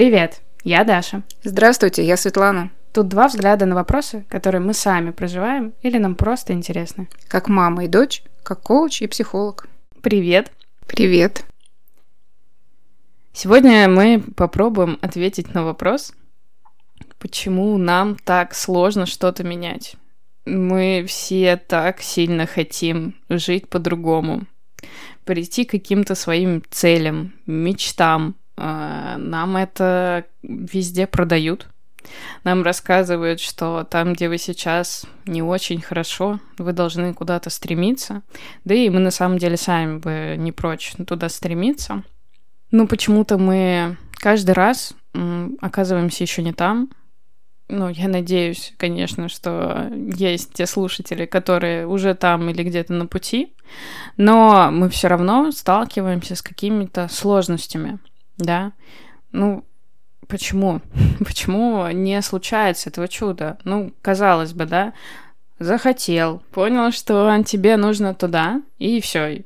Привет, я Даша. Здравствуйте, я Светлана. Тут два взгляда на вопросы, которые мы сами проживаем или нам просто интересны. Как мама и дочь, как коуч и психолог. Привет. Привет. Сегодня мы попробуем ответить на вопрос, почему нам так сложно что-то менять. Мы все так сильно хотим жить по-другому, прийти к каким-то своим целям, мечтам. А, нам это везде продают. Нам рассказывают, что там, где вы сейчас, не очень хорошо, вы должны куда-то стремиться. Да и мы на самом деле сами бы не прочь туда стремиться. Но почему-то мы каждый раз оказываемся еще не там, ну, я надеюсь, конечно, что есть те слушатели, которые уже там или где-то на пути, но мы все равно сталкиваемся с какими-то сложностями, да. Ну, почему? Почему не случается этого чуда? Ну, казалось бы, да, захотел, понял, что тебе нужно туда, и все,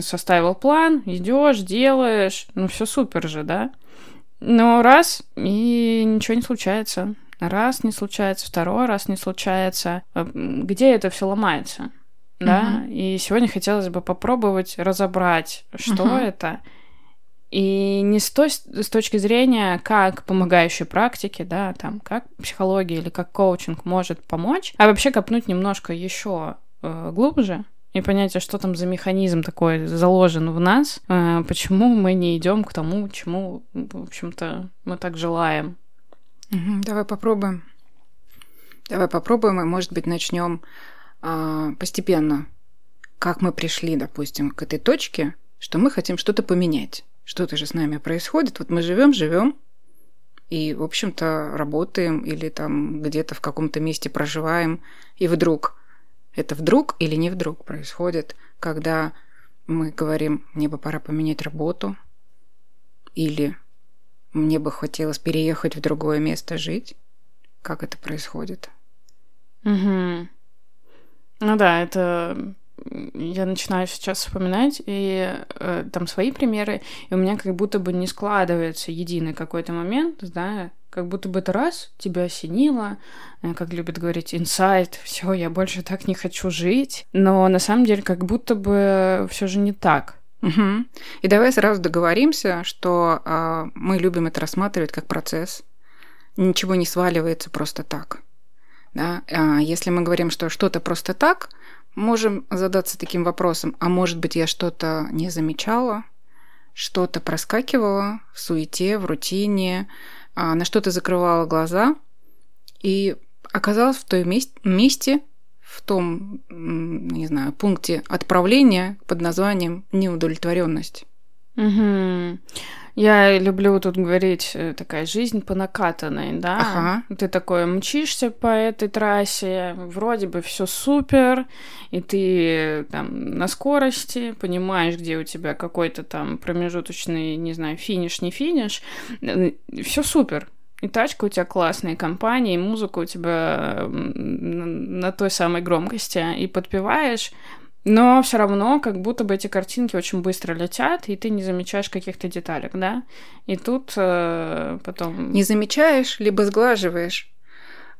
составил план, идешь, делаешь, ну все супер же, да. Но раз, и ничего не случается. Раз не случается, второй раз не случается. А, где это все ломается? Да, угу. и сегодня хотелось бы попробовать разобрать, что угу. это. И не с, той, с точки зрения, как помогающей практики, да, там, как психология или как коучинг может помочь, а вообще копнуть немножко еще э, глубже и понять, а что там за механизм такой заложен в нас, э, почему мы не идем к тому, чему, в общем-то, мы так желаем. Давай попробуем. Давай попробуем, и, может быть, начнем э, постепенно. Как мы пришли, допустим, к этой точке, что мы хотим что-то поменять. Что-то же с нами происходит. Вот мы живем, живем, и, в общем-то, работаем или там где-то в каком-то месте проживаем, и вдруг, это вдруг или не вдруг происходит, когда мы говорим, мне бы пора поменять работу, или мне бы хотелось переехать в другое место жить. Как это происходит? Угу. Ну да, это я начинаю сейчас вспоминать, и э, там свои примеры, и у меня как будто бы не складывается единый какой-то момент, да, как будто бы это раз тебя осенило, э, как любят говорить, инсайт, все, я больше так не хочу жить, но на самом деле как будто бы все же не так. Угу. И давай сразу договоримся, что э, мы любим это рассматривать как процесс. Ничего не сваливается просто так. Да? А если мы говорим, что что-то просто так, можем задаться таким вопросом, а может быть я что-то не замечала, что-то проскакивало в суете, в рутине, а, на что-то закрывала глаза и оказалась в той месте, в том, не знаю, пункте отправления под названием неудовлетворенность. Угу. Я люблю тут говорить э, такая жизнь по накатанной, да. Ага. Ты такой мчишься по этой трассе, вроде бы все супер, и ты там на скорости понимаешь, где у тебя какой-то там промежуточный, не знаю, финиш, не финиш, э, все супер. И тачка у тебя классная, и компания, и музыка у тебя на той самой громкости, и подпеваешь, но все равно как будто бы эти картинки очень быстро летят, и ты не замечаешь каких-то деталек, да? И тут э, потом... Не замечаешь, либо сглаживаешь.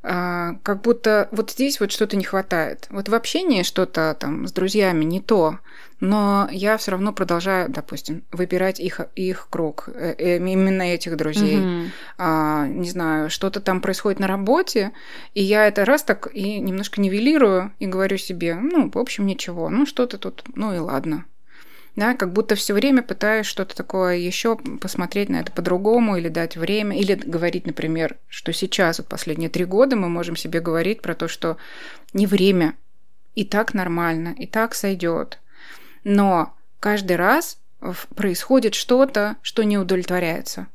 А, как будто вот здесь вот что-то не хватает. Вот в общении что-то там с друзьями не то, но я все равно продолжаю, допустим, выбирать их, их круг, э, э, именно этих друзей. Угу. А, не знаю, что-то там происходит на работе, и я это раз так и немножко нивелирую и говорю себе, ну, в общем, ничего, ну, что-то тут, ну и ладно да, как будто все время пытаюсь что-то такое еще посмотреть на это по-другому или дать время, или говорить, например, что сейчас, вот последние три года мы можем себе говорить про то, что не время, и так нормально, и так сойдет. Но каждый раз происходит что-то, что не удовлетворяется.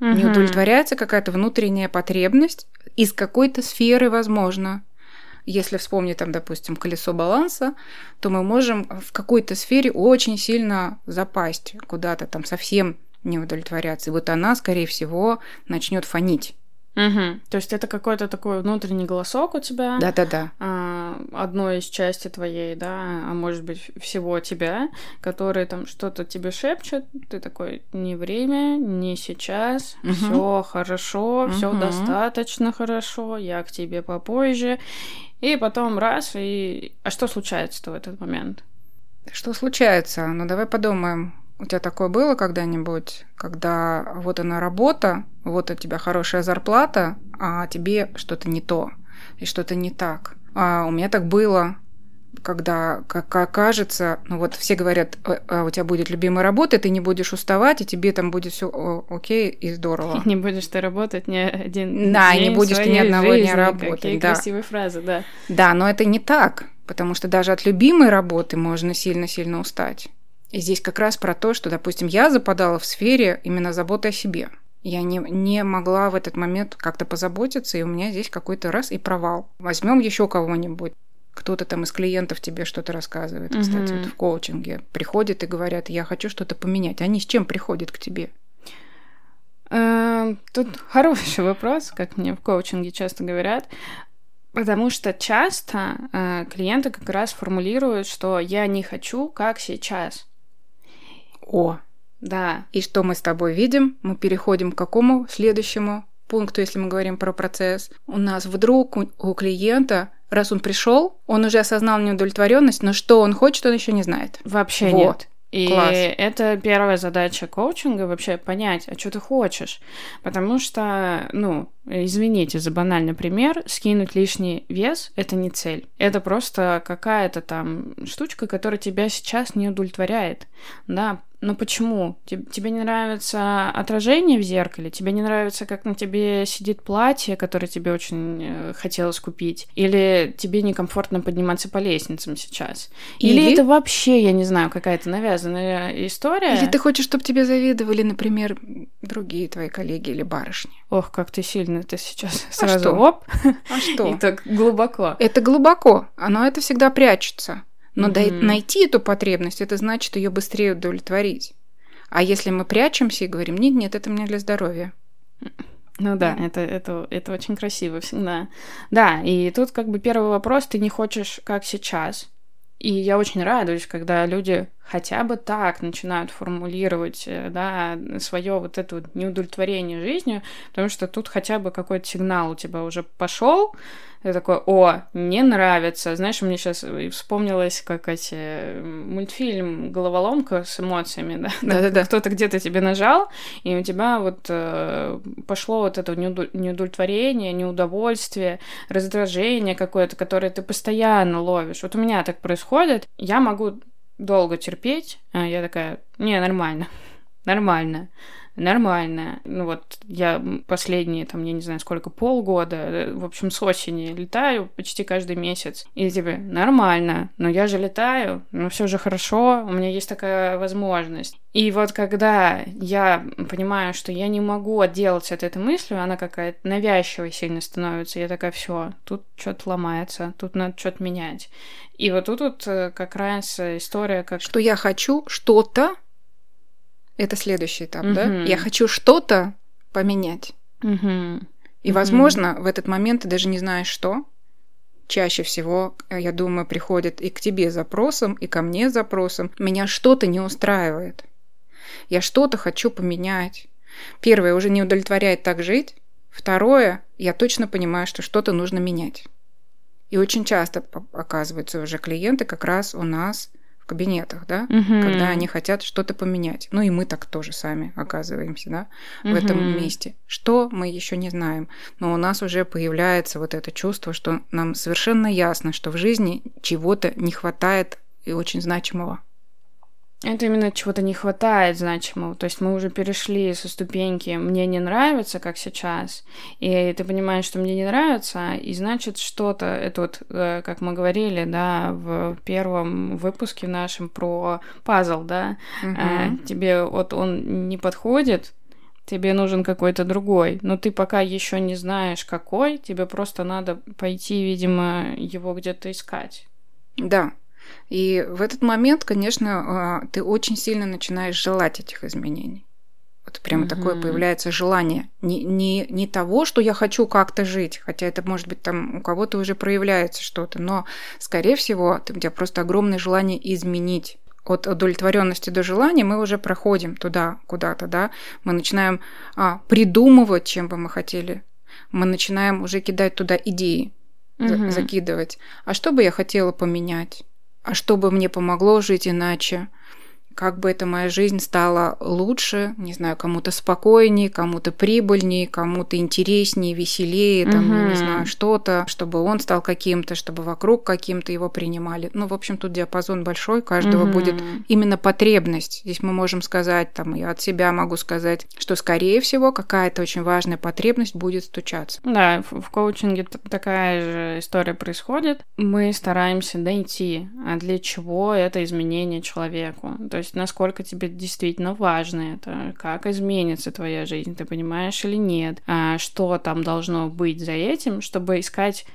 Угу. Не удовлетворяется какая-то внутренняя потребность из какой-то сферы, возможно, если вспомнить там, допустим, колесо баланса, то мы можем в какой-то сфере очень сильно запасть куда-то там совсем не удовлетворяться. И вот она, скорее всего, начнет фонить. Угу. То есть это какой-то такой внутренний голосок у тебя. Да-да-да. А, одной из части твоей, да, а может быть всего тебя, которые там что-то тебе шепчут, ты такой, не время, не сейчас, угу. все хорошо, угу. все достаточно хорошо, я к тебе попозже. И потом раз, и... А что случается-то в этот момент? Что случается? Ну, давай подумаем. У тебя такое было когда-нибудь, когда вот она работа, вот у тебя хорошая зарплата, а тебе что-то не то и что-то не так. А у меня так было, когда, как кажется, ну вот все говорят, а у тебя будет любимая работа, ты не будешь уставать, и тебе там будет все окей и здорово. Не будешь ты работать ни один да, день не будешь ты ни одного жизни. дня работать. Какие да. красивые фразы, да. Да, но это не так, потому что даже от любимой работы можно сильно-сильно устать. И здесь как раз про то, что, допустим, я западала в сфере именно заботы о себе. Я не, не могла в этот момент как-то позаботиться, и у меня здесь какой-то раз и провал. Возьмем еще кого-нибудь. Кто-то там из клиентов тебе что-то рассказывает, угу. кстати, вот в коучинге. Приходят и говорят, я хочу что-то поменять. Они с чем приходят к тебе? Эм, тут хороший вопрос, как мне в коучинге часто говорят. Потому что часто э, клиенты как раз формулируют, что я не хочу, как сейчас. О, да. И что мы с тобой видим? Мы переходим к какому следующему пункту, если мы говорим про процесс. У нас вдруг у, у клиента, раз он пришел, он уже осознал неудовлетворенность, но что он хочет, он еще не знает. Вообще вот. нет. И Класс. это первая задача коучинга вообще понять, а что ты хочешь. Потому что, ну, извините за банальный пример, скинуть лишний вес – это не цель. Это просто какая-то там штучка, которая тебя сейчас не удовлетворяет. Да, но почему? Тебе не нравится отражение в зеркале? Тебе не нравится, как на тебе сидит платье, которое тебе очень э, хотелось купить? Или тебе некомфортно подниматься по лестницам сейчас? Или, Или это вообще, я не знаю, какая-то навязанная история? Или ты хочешь, чтобы тебе завидовали, например, другие твои коллеги или барышни? Ох, как ты сильно ты сейчас а сразу что? оп. А что? И так глубоко. Это глубоко. Оно это всегда прячется. Но mm-hmm. найти эту потребность, это значит ее быстрее удовлетворить. А если мы прячемся и говорим, нет, нет, это мне для здоровья. Ну да, mm. это, это, это очень красиво всегда. Да, и тут как бы первый вопрос, ты не хочешь как сейчас. И я очень радуюсь, когда люди хотя бы так начинают формулировать, э, да, свое вот это вот неудовлетворение жизнью, потому что тут хотя бы какой-то сигнал у тебя уже пошел, я такой, о, не нравится. Знаешь, мне сейчас вспомнилось, как эти мультфильм «Головоломка» с эмоциями, да? Да-да-да. Кто-то где-то тебе нажал, и у тебя вот э, пошло вот это неудовлетворение, неудовольствие, раздражение какое-то, которое ты постоянно ловишь. Вот у меня так происходит. Я могу долго терпеть, а я такая, не, нормально, нормально нормально. Ну вот я последние, там, я не знаю, сколько, полгода, э, в общем, с осени летаю почти каждый месяц. И тебе нормально, но я же летаю, но все же хорошо, у меня есть такая возможность. И вот когда я понимаю, что я не могу отделаться от этой мысли, она какая-то навязчивая сильно становится, я такая, все, тут что-то ломается, тут надо что-то менять. И вот тут вот э, как раз история как... Что я хочу что-то, это следующий этап, угу. да? Я хочу что-то поменять. Угу. И, возможно, в этот момент ты даже не знаешь, что. Чаще всего, э, я думаю, приходит и к тебе запросом, и ко мне запросом. Меня что-то не устраивает. Я что-то хочу поменять. Первое, уже не удовлетворяет так жить. Второе, я точно понимаю, что что-то нужно менять. И очень часто оказываются уже клиенты как раз у нас кабинетах, да, угу. когда они хотят что-то поменять. Ну и мы так тоже сами оказываемся, да, угу. в этом месте. Что мы еще не знаем, но у нас уже появляется вот это чувство, что нам совершенно ясно, что в жизни чего-то не хватает и очень значимого. Это именно чего-то не хватает значимого. То есть мы уже перешли со ступеньки «мне не нравится», как сейчас, и ты понимаешь, что мне не нравится, и значит что-то, это вот, э, как мы говорили, да, в первом выпуске нашем про пазл, да, угу. тебе вот он не подходит, тебе нужен какой-то другой, но ты пока еще не знаешь какой, тебе просто надо пойти, видимо, его где-то искать. Да, и в этот момент, конечно, а, ты очень сильно начинаешь желать этих изменений. Вот прямо угу. такое появляется желание. Не, не, не того, что я хочу как-то жить, хотя это, может быть, там у кого-то уже проявляется что-то, но, скорее всего, у тебя просто огромное желание изменить от удовлетворенности до желания мы уже проходим туда, куда-то, да, мы начинаем а, придумывать, чем бы мы хотели, мы начинаем уже кидать туда идеи, угу. закидывать. А что бы я хотела поменять? А что бы мне помогло жить иначе? Как бы эта моя жизнь стала лучше, не знаю, кому-то спокойнее, кому-то прибыльнее, кому-то интереснее, веселее, там, угу. не знаю, что-то, чтобы он стал каким-то, чтобы вокруг каким-то его принимали. Ну, в общем, тут диапазон большой, каждого угу. будет именно потребность. Здесь мы можем сказать, там, я от себя могу сказать, что, скорее всего, какая-то очень важная потребность будет стучаться. Да, в коучинге такая же история происходит. Мы стараемся найти, а для чего это изменение человеку. То есть есть насколько тебе действительно важно это, как изменится твоя жизнь, ты понимаешь или нет, а что там должно быть за этим, чтобы искать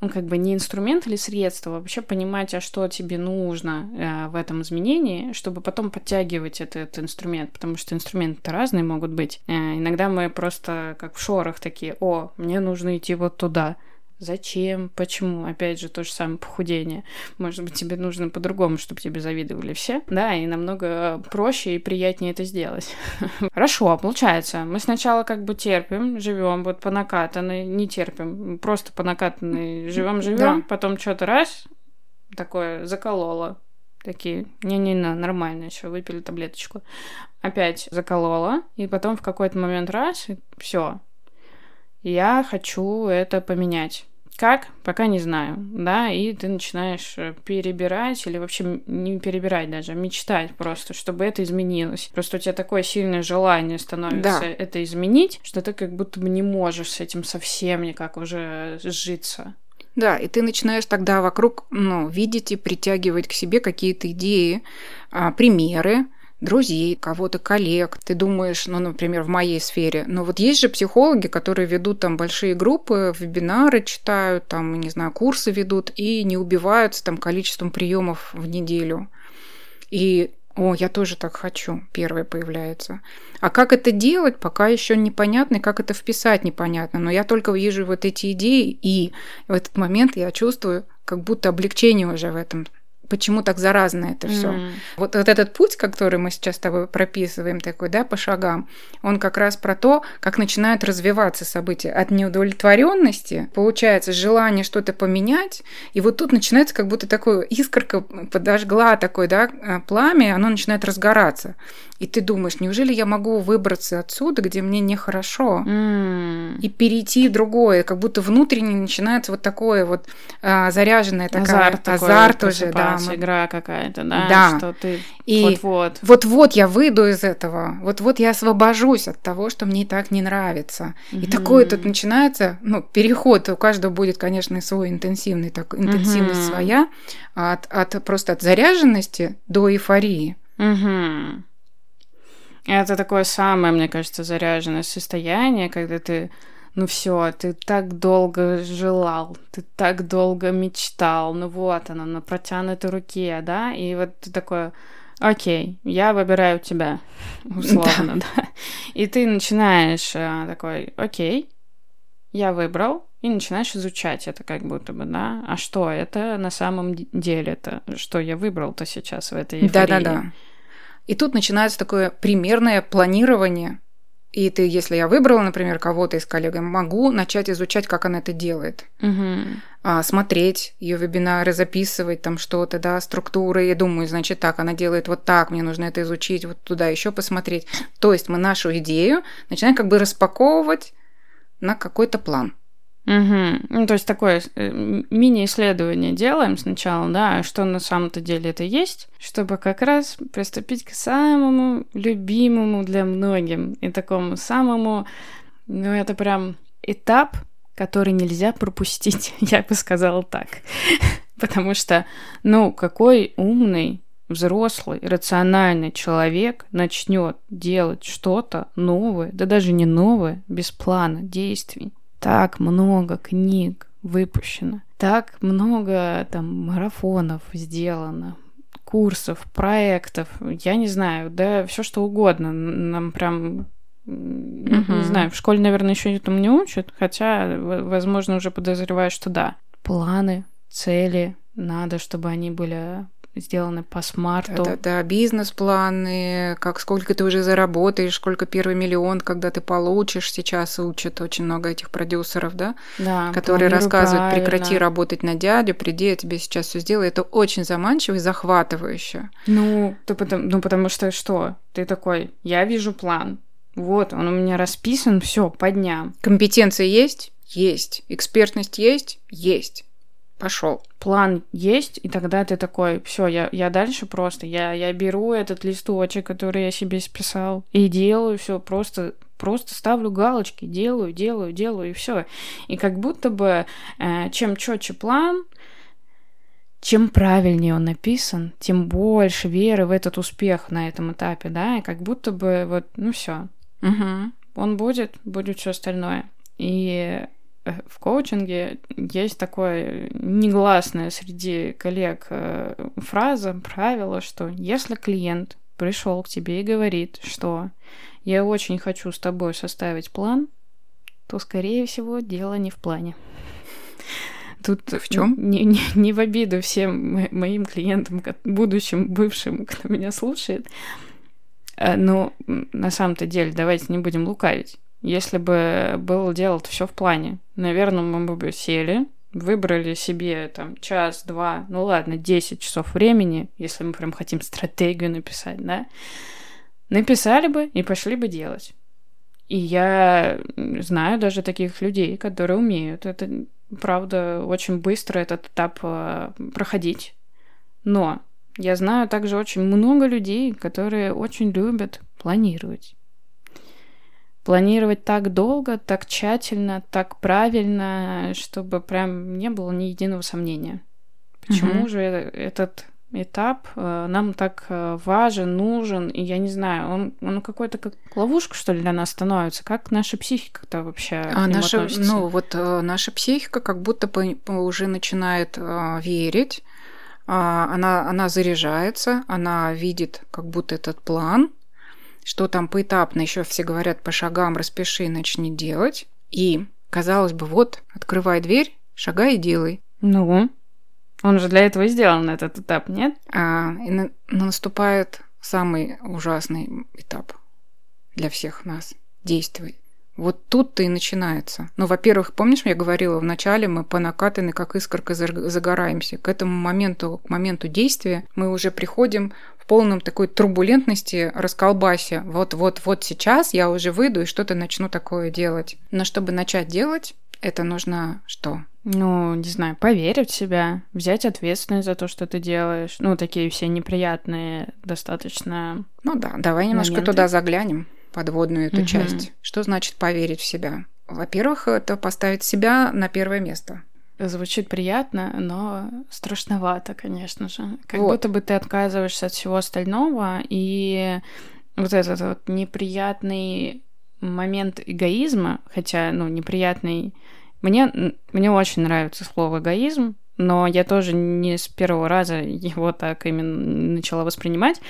ну, как бы не инструмент или средство, а вообще понимать, а что тебе нужно э, в этом изменении, чтобы потом подтягивать этот инструмент, потому что инструменты разные могут быть. Э, иногда мы просто как в шорах такие, о, мне нужно идти вот туда, Зачем? Почему? Опять же, то же самое похудение. Может быть, тебе нужно по-другому, чтобы тебе завидовали все. Да, и намного проще и приятнее это сделать. Хорошо, получается. Мы сначала как бы терпим, живем вот по накатанной, не терпим, просто по накатанной живем, живем, да. потом что-то раз такое закололо. Такие, не-не-не, нормально еще, выпили таблеточку. Опять заколола, и потом в какой-то момент раз, и все, я хочу это поменять. Как? Пока не знаю, да, и ты начинаешь э, перебирать или вообще не перебирать даже, а мечтать просто, чтобы это изменилось. Просто у тебя такое сильное желание становится да. это изменить, что ты как будто бы не можешь с этим совсем никак уже сжиться. Да, и ты начинаешь тогда вокруг ну, видеть и притягивать к себе какие-то идеи, а, примеры, друзей, кого-то коллег. Ты думаешь, ну, например, в моей сфере. Но вот есть же психологи, которые ведут там большие группы, вебинары читают, там, не знаю, курсы ведут и не убиваются там количеством приемов в неделю. И о, я тоже так хочу, первое появляется. А как это делать, пока еще непонятно, и как это вписать непонятно. Но я только вижу вот эти идеи, и в этот момент я чувствую как будто облегчение уже в этом почему так заразно это все. Mm. Вот, вот этот путь, который мы сейчас с тобой прописываем, такой, да, по шагам, он как раз про то, как начинают развиваться события от неудовлетворенности, получается желание что-то поменять, и вот тут начинается как будто такое искорка подожгла такое, да, э, пламя, оно начинает разгораться. И ты думаешь, неужели я могу выбраться отсюда, где мне нехорошо, mm. и перейти в другое, как будто внутренне начинается вот такое вот а, заряженное такая азарт, азарт уже, да, мы... игра какая-то, да, да. что ты и вот-вот, вот-вот я выйду из этого, вот-вот я освобожусь от того, что мне так не нравится, mm-hmm. и такое тут начинается, ну переход у каждого будет, конечно, свой интенсивный, так интенсивность mm-hmm. своя от, от просто от заряженности до эйфории. Mm-hmm. Это такое самое, мне кажется, заряженное состояние, когда ты, ну все, ты так долго желал, ты так долго мечтал, ну вот оно, на протянутой руке, да, и вот ты такое, окей, я выбираю тебя, условно, да. да. И ты начинаешь а, такой, окей, я выбрал, и начинаешь изучать это как будто бы, да, а что это на самом деле, это что я выбрал-то сейчас в этой эйфории. Да-да-да. И тут начинается такое примерное планирование. И ты, если я выбрала, например, кого-то из коллег, могу начать изучать, как она это делает. Угу. А, смотреть ее вебинары, записывать там что-то, да, структуры. Я думаю, значит, так, она делает вот так, мне нужно это изучить, вот туда еще посмотреть. То есть мы нашу идею начинаем как бы распаковывать на какой-то план. Угу. Ну, то есть такое э, мини-исследование делаем сначала, да, что на самом-то деле это есть, чтобы как раз приступить к самому любимому для многим и такому самому, ну, это прям этап, который нельзя пропустить, я бы сказала так. Потому что, ну, какой умный, взрослый, рациональный человек начнет делать что-то новое, да даже не новое, без плана действий так много книг выпущено, так много там марафонов сделано, курсов, проектов, я не знаю, да, все что угодно. Нам прям Uh-huh. Не знаю, в школе, наверное, еще этому не учат, хотя, возможно, уже подозреваю, что да. Планы, цели, надо, чтобы они были сделаны по смарту. Да, да, да, бизнес-планы, как сколько ты уже заработаешь, сколько первый миллион, когда ты получишь. Сейчас учат очень много этих продюсеров, да, да которые рассказывают, правильно. прекрати работать на дядю, приди, я тебе сейчас все сделаю. Это очень заманчиво и захватывающе. Ну, ты потому, ну, потому что что? Ты такой, я вижу план, вот, он у меня расписан, все по дням. Компетенции есть? Есть. Экспертность есть? Есть пошел. План есть, и тогда ты такой, все, я, я дальше просто, я, я беру этот листочек, который я себе списал, и делаю все просто просто ставлю галочки, делаю, делаю, делаю, и все. И как будто бы э, чем четче план, чем правильнее он написан, тем больше веры в этот успех на этом этапе, да, и как будто бы вот, ну все, угу. он будет, будет все остальное. И в коучинге есть такое негласное среди коллег э, фраза, правило, что если клиент пришел к тебе и говорит, что я очень хочу с тобой составить план, то, скорее всего, дело не в плане. Тут в чем? Не, не, не в обиду всем моим клиентам, будущим, бывшим, кто меня слушает. Э, но на самом-то деле, давайте не будем лукавить. Если бы было дело все в плане, наверное, мы бы сели, выбрали себе там час-два, ну ладно, 10 часов времени, если мы прям хотим стратегию написать, да, написали бы и пошли бы делать. И я знаю даже таких людей, которые умеют это, правда, очень быстро этот этап э, проходить. Но я знаю также очень много людей, которые очень любят планировать планировать так долго, так тщательно, так правильно, чтобы прям не было ни единого сомнения. Почему угу. же этот этап э, нам так э, важен, нужен, и я не знаю, он, он какой-то как ловушка, что ли, для нас становится? Как наша психика-то вообще а наша, относится? Ну, вот э, наша психика как будто бы уже начинает верить, а, она, она заряжается, она видит как будто этот план, что там поэтапно, еще все говорят по шагам, распиши, начни делать. И, казалось бы, вот, открывай дверь, шагай и делай. Ну, он же для этого и сделан, этот этап, нет? А, и на, наступает самый ужасный этап для всех нас. Действуй. Вот тут-то и начинается. Ну, во-первых, помнишь, я говорила, вначале мы по накатанной, как искорка, загораемся. К этому моменту, к моменту действия мы уже приходим в полном такой турбулентности, расколбасе. Вот-вот-вот сейчас я уже выйду и что-то начну такое делать. Но чтобы начать делать, это нужно что? Ну, не знаю, поверить в себя, взять ответственность за то, что ты делаешь. Ну, такие все неприятные достаточно. Ну да, давай немножко моменты. туда заглянем подводную эту угу. часть. Что значит поверить в себя? Во-первых, это поставить себя на первое место. Звучит приятно, но страшновато, конечно же. Как вот. будто бы ты отказываешься от всего остального, и вот этот вот неприятный момент эгоизма, хотя, ну, неприятный... Мне, мне очень нравится слово эгоизм, но я тоже не с первого раза его так именно начала воспринимать,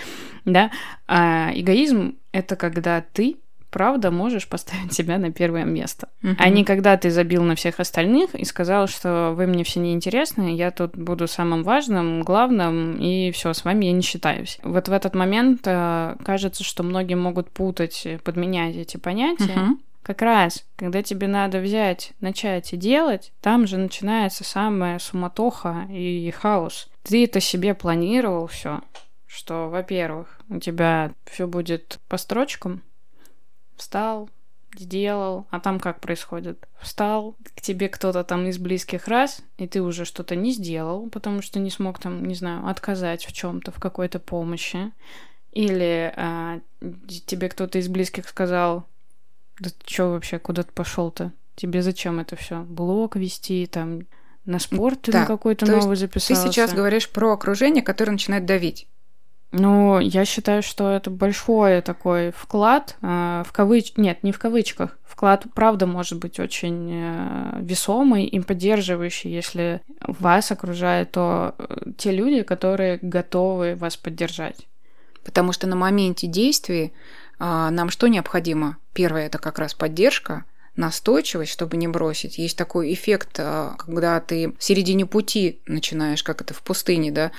да. А эгоизм — это когда ты правда можешь поставить себя на первое место. Uh-huh. А не когда ты забил на всех остальных и сказал, что вы мне все неинтересны, я тут буду самым важным, главным, и все, с вами я не считаюсь. Вот в этот момент э, кажется, что многие могут путать, подменять эти понятия. Uh-huh. Как раз, когда тебе надо взять, начать и делать, там же начинается самая суматоха и хаос. Ты это себе планировал все, что, во-первых, у тебя все будет по строчкам, встал, сделал, а там как происходит? Встал, к тебе кто-то там из близких раз, и ты уже что-то не сделал, потому что не смог там, не знаю, отказать в чем-то, в какой-то помощи. Или а, тебе кто-то из близких сказал, да ты что вообще, куда ты пошел-то? Тебе зачем это все? Блог вести, там, на спорт ты да. на какой-то новый записался? Ты сейчас говоришь про окружение, которое начинает давить. Ну, я считаю, что это большой такой вклад, э, в кавыч... Нет, не в кавычках. Вклад, правда, может быть очень э, весомый и поддерживающий, если вас окружают то э, те люди, которые готовы вас поддержать. Потому что на моменте действия а, нам что необходимо? Первое – это как раз поддержка, настойчивость, чтобы не бросить. Есть такой эффект, а, когда ты в середине пути начинаешь, как это в пустыне, да,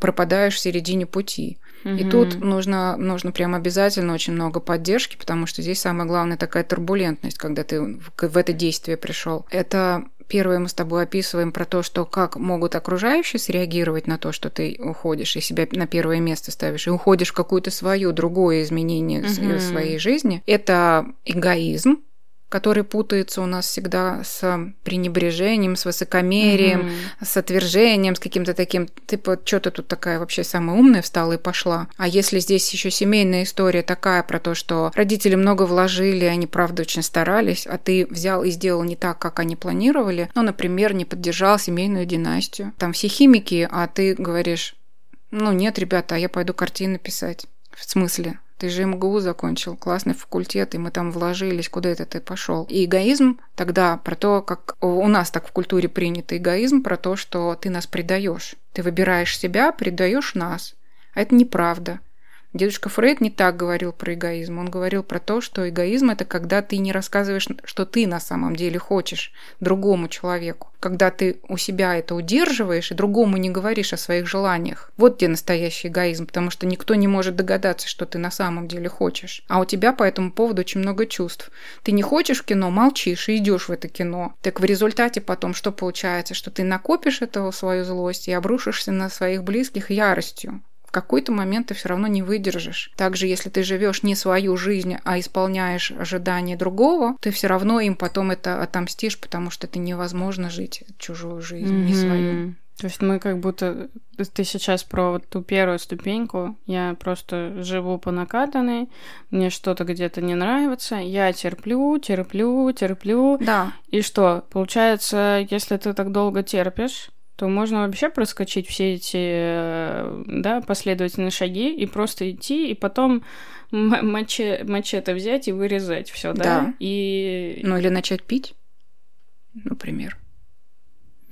пропадаешь в середине пути. Угу. И тут нужно, нужно прям обязательно очень много поддержки, потому что здесь самое главное такая турбулентность, когда ты в это действие пришел. Это Первое мы с тобой описываем про то, что как могут окружающие среагировать на то, что ты уходишь и себя на первое место ставишь, и уходишь в какую-то свою другое изменение угу. своей жизни. Это эгоизм, который путается у нас всегда с пренебрежением, с высокомерием, mm-hmm. с отвержением, с каким-то таким, типа, что ты тут такая вообще самая умная встала и пошла. А если здесь еще семейная история такая про то, что родители много вложили, они, правда, очень старались, а ты взял и сделал не так, как они планировали, ну, например, не поддержал семейную династию. Там все химики, а ты говоришь, ну, нет, ребята, а я пойду картины писать. В смысле? Ты же МГУ закончил, классный факультет, и мы там вложились, куда это ты пошел. И эгоизм тогда про то, как у нас так в культуре принято эгоизм, про то, что ты нас предаешь. Ты выбираешь себя, предаешь нас. А это неправда. Дедушка Фрейд не так говорил про эгоизм. Он говорил про то, что эгоизм – это когда ты не рассказываешь, что ты на самом деле хочешь другому человеку. Когда ты у себя это удерживаешь и другому не говоришь о своих желаниях. Вот где настоящий эгоизм, потому что никто не может догадаться, что ты на самом деле хочешь. А у тебя по этому поводу очень много чувств. Ты не хочешь кино, молчишь и идешь в это кино. Так в результате потом что получается? Что ты накопишь этого свою злость и обрушишься на своих близких яростью какой-то момент ты все равно не выдержишь. Также, если ты живешь не свою жизнь, а исполняешь ожидания другого, ты все равно им потом это отомстишь, потому что это невозможно жить чужую жизнь, mm-hmm. не свою. То есть мы как будто... Ты сейчас про вот ту первую ступеньку. Я просто живу по накатанной, мне что-то где-то не нравится, я терплю, терплю, терплю. Да. И что? Получается, если ты так долго терпишь, то можно вообще проскочить все эти э, да, последовательные шаги и просто идти, и потом маче, мачете взять и вырезать все, да? да? И... Ну или начать пить, например.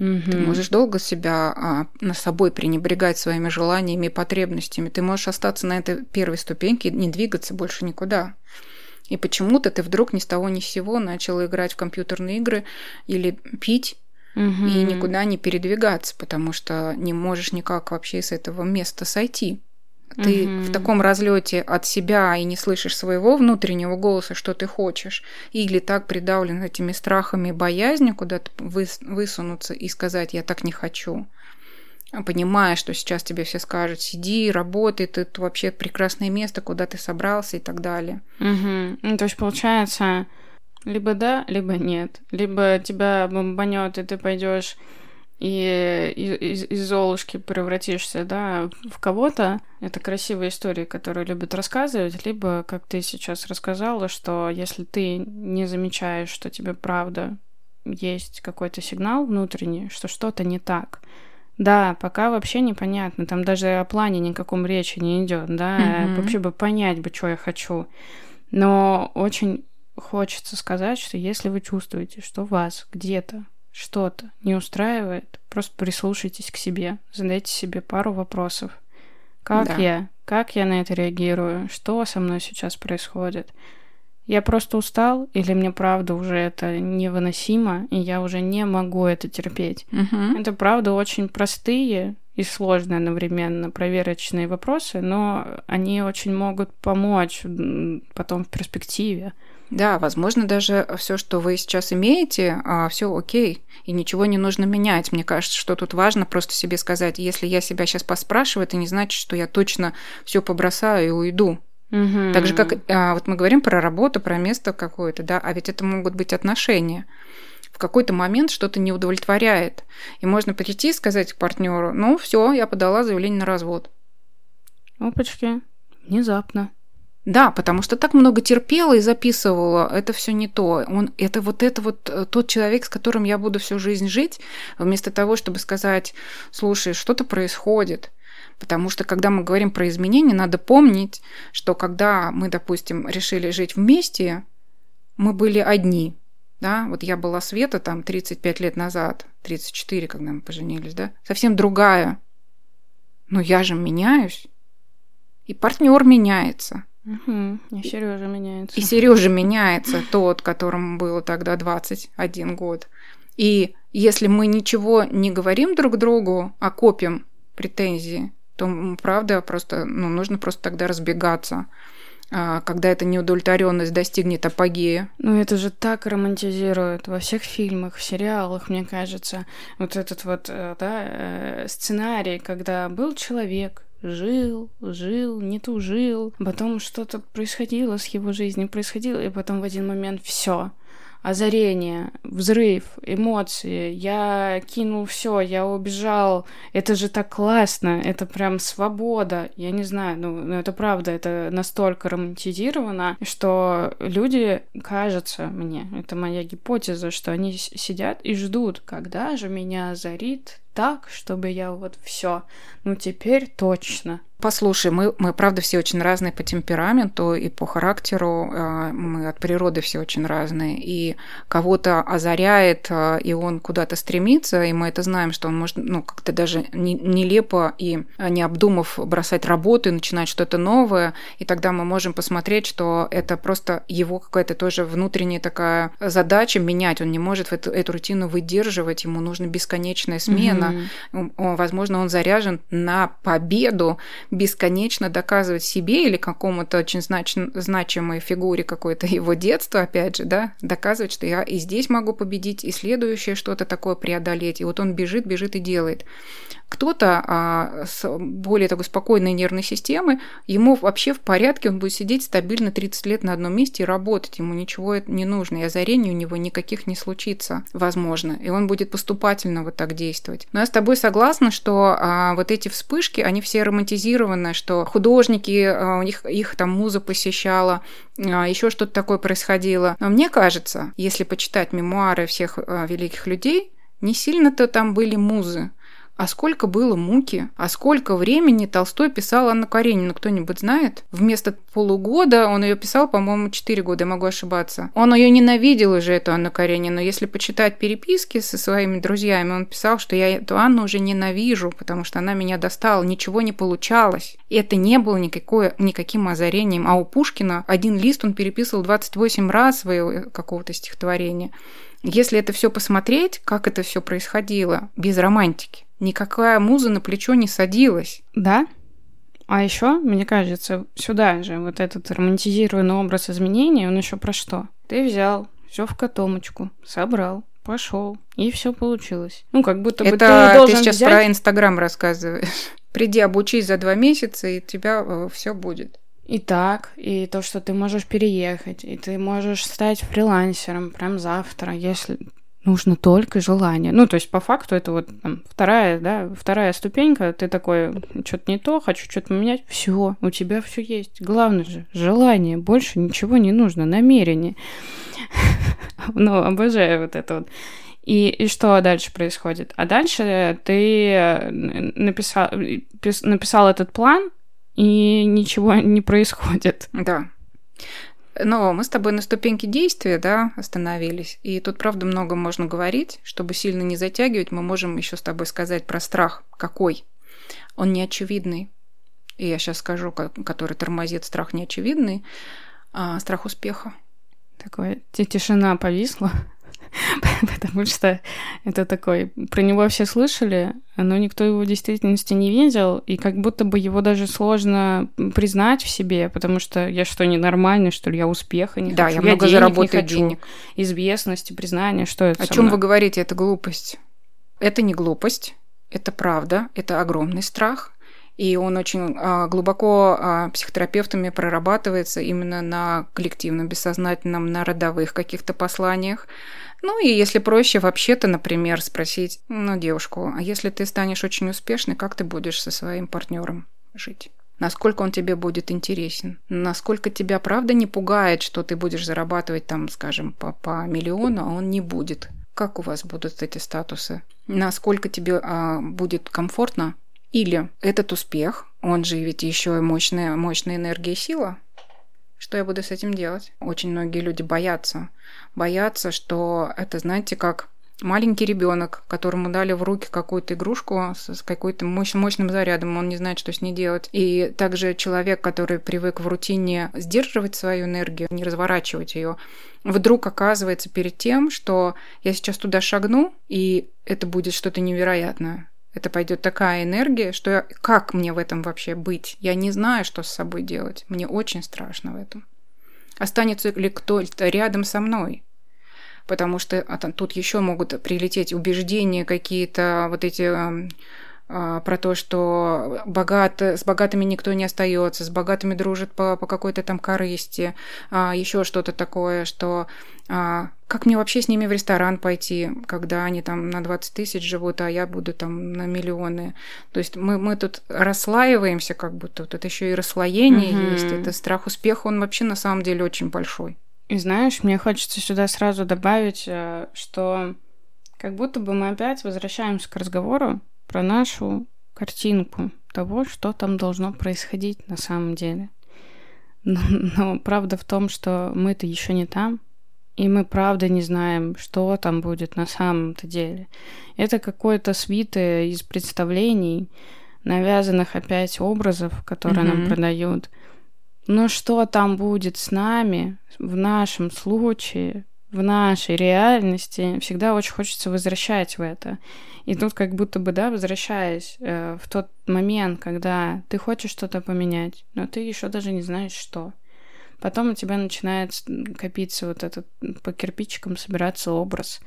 Угу. Ты можешь долго себя а, на собой пренебрегать своими желаниями и потребностями. Ты можешь остаться на этой первой ступеньке и не двигаться больше никуда. И почему-то ты вдруг ни с того ни с сего начал играть в компьютерные игры или пить угу. и никуда не передвигаться, потому что не можешь никак вообще с этого места сойти. Ты угу. в таком разлете от себя и не слышишь своего внутреннего голоса, что ты хочешь, или так придавлен этими страхами и боязнью куда-то высунуться и сказать «я так не хочу», понимая, что сейчас тебе все скажут «сиди, работай, тут вообще прекрасное место, куда ты собрался» и так далее. Угу. Ну, то есть, получается, либо да, либо нет. Либо тебя бомбанет, и ты пойдешь и из, из Золушки превратишься, да, в кого-то. Это красивые истории, которые любят рассказывать. Либо, как ты сейчас рассказала, что если ты не замечаешь, что тебе правда есть какой-то сигнал внутренний, что что-то не так. Да, пока вообще непонятно. Там даже о плане никаком речи не идет, да. Mm-hmm. Вообще бы понять бы, что я хочу. Но очень хочется сказать, что если вы чувствуете, что вас где-то что-то не устраивает, просто прислушайтесь к себе, задайте себе пару вопросов. Как да. я? Как я на это реагирую? Что со мной сейчас происходит? Я просто устал, или мне правда уже это невыносимо, и я уже не могу это терпеть. Угу. Это правда очень простые и сложные одновременно проверочные вопросы, но они очень могут помочь потом в перспективе. Да, возможно, даже все, что вы сейчас имеете, а, все окей, и ничего не нужно менять. Мне кажется, что тут важно просто себе сказать, если я себя сейчас поспрашиваю, это не значит, что я точно все побросаю и уйду. Угу. Так же, как а, вот мы говорим про работу, про место какое-то, да, а ведь это могут быть отношения. В какой-то момент что-то не удовлетворяет. И можно прийти и сказать партнеру: ну, все, я подала заявление на развод. Опачки, внезапно. Да, потому что так много терпела и записывала, это все не то. Он, это вот это вот э, тот человек, с которым я буду всю жизнь жить, вместо того, чтобы сказать, слушай, что-то происходит. Потому что когда мы говорим про изменения, надо помнить, что когда мы, допустим, решили жить вместе, мы были одни. Да, вот я была Света там 35 лет назад, 34, когда мы поженились, да, совсем другая. Но я же меняюсь, и партнер меняется. Угу. И Сережа меняется. И Сережа меняется, тот, которому было тогда 21 год. И если мы ничего не говорим друг другу, а копим претензии, то правда просто ну, нужно просто тогда разбегаться а, когда эта неудовлетворенность достигнет апогея. Ну, это же так романтизируют во всех фильмах, в сериалах, мне кажется. Вот этот вот, э, да, э, сценарий, когда был человек, жил, жил, не тужил, потом что-то происходило с его жизнью, происходило, и потом в один момент все озарение, взрыв, эмоции. Я кинул все, я убежал. Это же так классно, это прям свобода. Я не знаю, ну, ну это правда, это настолько романтизировано, что люди, кажется мне, это моя гипотеза, что они сидят и ждут, когда же меня озарит так, чтобы я вот все, ну теперь точно. Послушай, мы, мы правда все очень разные по темпераменту и по характеру. А, мы от природы все очень разные. И кого-то озаряет, а, и он куда-то стремится, и мы это знаем, что он может, ну, как-то даже нелепо и не обдумав бросать работу и начинать что-то новое. И тогда мы можем посмотреть, что это просто его какая-то тоже внутренняя такая задача менять. Он не может эту, эту рутину выдерживать, ему нужна бесконечная смена. Mm-hmm. Возможно, он заряжен на победу, бесконечно доказывать себе или какому-то очень знач... значимой фигуре какой-то его детства, опять же, да, доказывать, что я и здесь могу победить, и следующее что-то такое преодолеть. И вот он бежит, бежит и делает. Кто-то а, с более такой спокойной нервной системой, ему вообще в порядке, он будет сидеть стабильно 30 лет на одном месте и работать, ему ничего не нужно, и озарений у него никаких не случится, возможно, и он будет поступательно вот так действовать. Но я с тобой согласна, что а, вот эти вспышки, они все романтизированы, что художники, а, у них их там муза посещала, а, еще что-то такое происходило. Но мне кажется, если почитать мемуары всех а, великих людей, не сильно-то там были музы. А сколько было муки? А сколько времени Толстой писал Анну Каренину? Кто-нибудь знает? Вместо полугода он ее писал, по-моему, 4 года, я могу ошибаться. Он ее ненавидел уже, эту Анну Каренину. Если почитать переписки со своими друзьями, он писал, что я эту Анну уже ненавижу, потому что она меня достала, ничего не получалось. И это не было никакое, никаким озарением. А у Пушкина один лист он переписывал 28 раз своего э, какого-то стихотворения. Если это все посмотреть, как это все происходило, без романтики, никакая муза на плечо не садилась. Да? А еще, мне кажется, сюда же вот этот романтизированный образ изменения, он еще про что? Ты взял все в котомочку, собрал, пошел, и все получилось. Ну, как будто бы Это ты должен ты сейчас взять... про Инстаграм рассказываешь. Приди, обучись за два месяца, и у тебя э, все будет. И так, и то, что ты можешь переехать, и ты можешь стать фрилансером прям завтра, если нужно только желание. Ну, то есть, по факту, это вот там, вторая, да, вторая ступенька, ты такой, что-то не то, хочу что-то поменять, все, у тебя все есть. Главное же, желание, больше ничего не нужно, намерение. Ну, обожаю вот это вот. И, и что дальше происходит? А дальше ты написал, написал этот план, и ничего не происходит. Да. Но мы с тобой на ступеньке действия, да, остановились. И тут, правда, много можно говорить. Чтобы сильно не затягивать, мы можем еще с тобой сказать про страх. Какой? Он неочевидный. И я сейчас скажу, который тормозит страх неочевидный, а страх успеха. Такое тишина повисла. потому что это такой... Про него все слышали, но никто его в действительности не видел, и как будто бы его даже сложно признать в себе, потому что я что, ненормальный, что ли, я успеха не да, хочу, я, много денег заработаю не хочу, денег. известности, признания, что это О чем вы говорите? Это глупость. Это не глупость, это правда, это огромный страх, и он очень а, глубоко а, психотерапевтами прорабатывается именно на коллективном, бессознательном, на родовых каких-то посланиях. Ну и если проще, вообще-то, например, спросить, ну, девушку, а если ты станешь очень успешной, как ты будешь со своим партнером жить? Насколько он тебе будет интересен? Насколько тебя правда не пугает, что ты будешь зарабатывать там, скажем, по, по миллиону, а он не будет? Как у вас будут эти статусы? Насколько тебе а, будет комфортно? Или этот успех, он же ведь еще и мощная, мощная энергия и сила, что я буду с этим делать? Очень многие люди боятся. Боятся, что это, знаете, как маленький ребенок, которому дали в руки какую-то игрушку с какой-то мощ- мощным зарядом, он не знает, что с ней делать. И также человек, который привык в рутине сдерживать свою энергию, не разворачивать ее, вдруг оказывается перед тем, что я сейчас туда шагну, и это будет что-то невероятное. Это пойдет такая энергия, что я, как мне в этом вообще быть? Я не знаю, что с собой делать. Мне очень страшно в этом. Останется ли кто-то рядом со мной? потому что а, тут еще могут прилететь убеждения какие-то, вот эти а, про то, что богат, с богатыми никто не остается, с богатыми дружит по, по какой-то там корысти, а, еще что-то такое, что как мне вообще с ними в ресторан пойти, когда они там на 20 тысяч живут, а я буду там на миллионы. То есть мы, мы тут расслаиваемся как будто. Это еще и расслоение угу. есть. Это страх успеха, он вообще на самом деле очень большой. И знаешь, мне хочется сюда сразу добавить, э, что как будто бы мы опять возвращаемся к разговору про нашу картинку того, что там должно происходить на самом деле. Но, но правда в том, что мы-то еще не там, и мы правда не знаем, что там будет на самом-то деле. Это какое-то свитое из представлений, навязанных опять образов, которые mm-hmm. нам продают. Но что там будет с нами в нашем случае, в нашей реальности, всегда очень хочется возвращать в это. И тут как будто бы, да, возвращаясь э, в тот момент, когда ты хочешь что-то поменять, но ты еще даже не знаешь, что. Потом у тебя начинает копиться вот этот по кирпичикам собираться образ.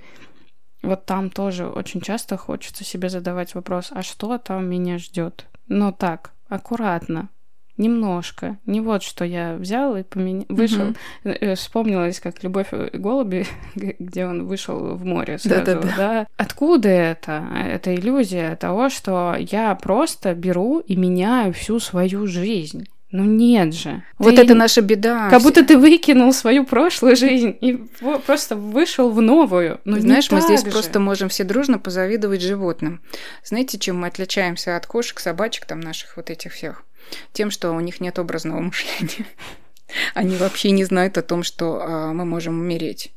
Вот там тоже очень часто хочется себе задавать вопрос, а что там меня ждет? Но так, аккуратно, Немножко. Не вот что я взял и поменял. Вышел. Mm-hmm. Вспомнилось, как Любовь и голуби, где он вышел в море сразу. Да? Откуда это? Это иллюзия того, что я просто беру и меняю всю свою жизнь. Ну нет же. Вот ты... это наша беда. Как будто ты выкинул свою прошлую жизнь и просто вышел в новую. Ну, Знаешь, мы здесь же. просто можем все дружно позавидовать животным. Знаете, чем мы отличаемся от кошек, собачек, там наших вот этих всех? Тем, что у них нет образного мышления. Они вообще не знают о том, что а, мы можем умереть.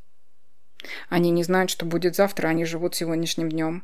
Они не знают, что будет завтра, они живут сегодняшним днем.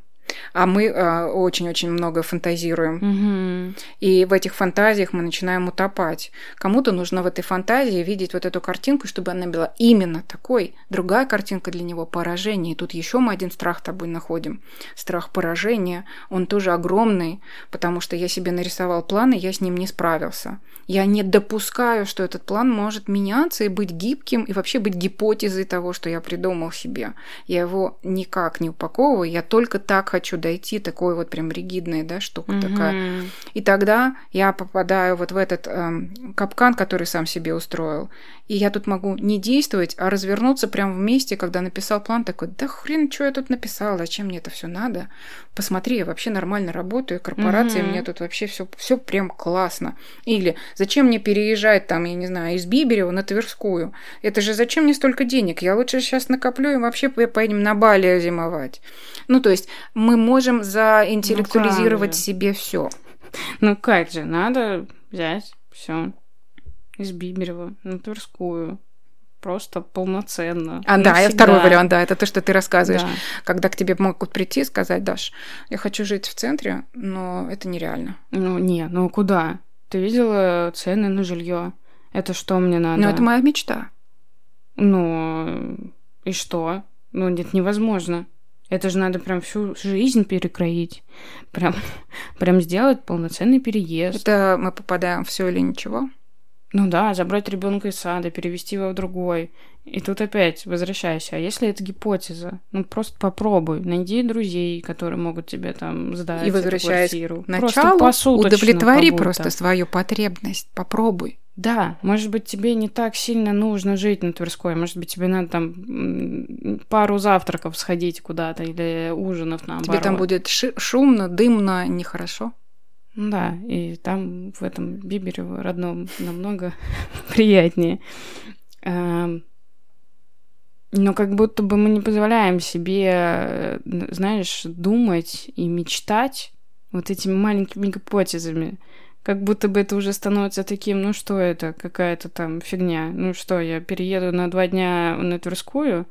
А мы э, очень-очень много фантазируем. Угу. И в этих фантазиях мы начинаем утопать. Кому-то нужно в этой фантазии видеть вот эту картинку, чтобы она была именно такой. Другая картинка для него – поражение. И тут еще мы один страх тобой находим. Страх поражения. Он тоже огромный, потому что я себе нарисовал план, и я с ним не справился. Я не допускаю, что этот план может меняться и быть гибким, и вообще быть гипотезой того, что я придумал себе. Я его никак не упаковываю, я только так хочу дойти, такой вот прям ригидная, да, штука mm-hmm. такая. И тогда я попадаю вот в этот эм, капкан, который сам себе устроил. И я тут могу не действовать, а развернуться прямо в месте, когда написал план, такой, да хрен, что я тут написал, зачем мне это все надо? Посмотри, я вообще нормально работаю, корпорация, mm-hmm. мне тут вообще все все прям классно. Или зачем мне переезжать там, я не знаю, из Биберева на Тверскую? Это же зачем мне столько денег? Я лучше сейчас накоплю и вообще поедем на Бали зимовать. Ну, то есть мы можем заинтеллектуализировать ну, себе все. Ну как же, надо взять все из Биберева на Тверскую. Просто полноценно. А, да, и второй вариант, да, это то, что ты рассказываешь. Да. Когда к тебе могут прийти и сказать, Даш, я хочу жить в центре, но это нереально. Ну, не, ну куда? Ты видела цены на жилье? Это что мне надо? Ну, это моя мечта. Ну, и что? Ну, нет, невозможно. Это же надо прям всю жизнь перекроить. Прям, прям сделать полноценный переезд. Это мы попадаем в все или ничего? Ну да, забрать ребенка из сада, перевести его в другой. И тут опять возвращайся. А если это гипотеза? Ну просто попробуй. Найди друзей, которые могут тебе там сдать И возвращаясь к началу, удовлетвори просто свою потребность. Попробуй. Да, может быть, тебе не так сильно нужно жить на Тверской, может быть, тебе надо там пару завтраков сходить куда-то или ужинов наоборот. Тебе там будет шумно, дымно, нехорошо. Да, и там в этом Бибере родном намного приятнее. Эм, но как будто бы мы не позволяем себе, э, знаешь, думать и мечтать вот этими маленькими гипотезами. Как будто бы это уже становится таким, ну что это, какая-то там фигня. Ну что, я перееду на два дня на Тверскую?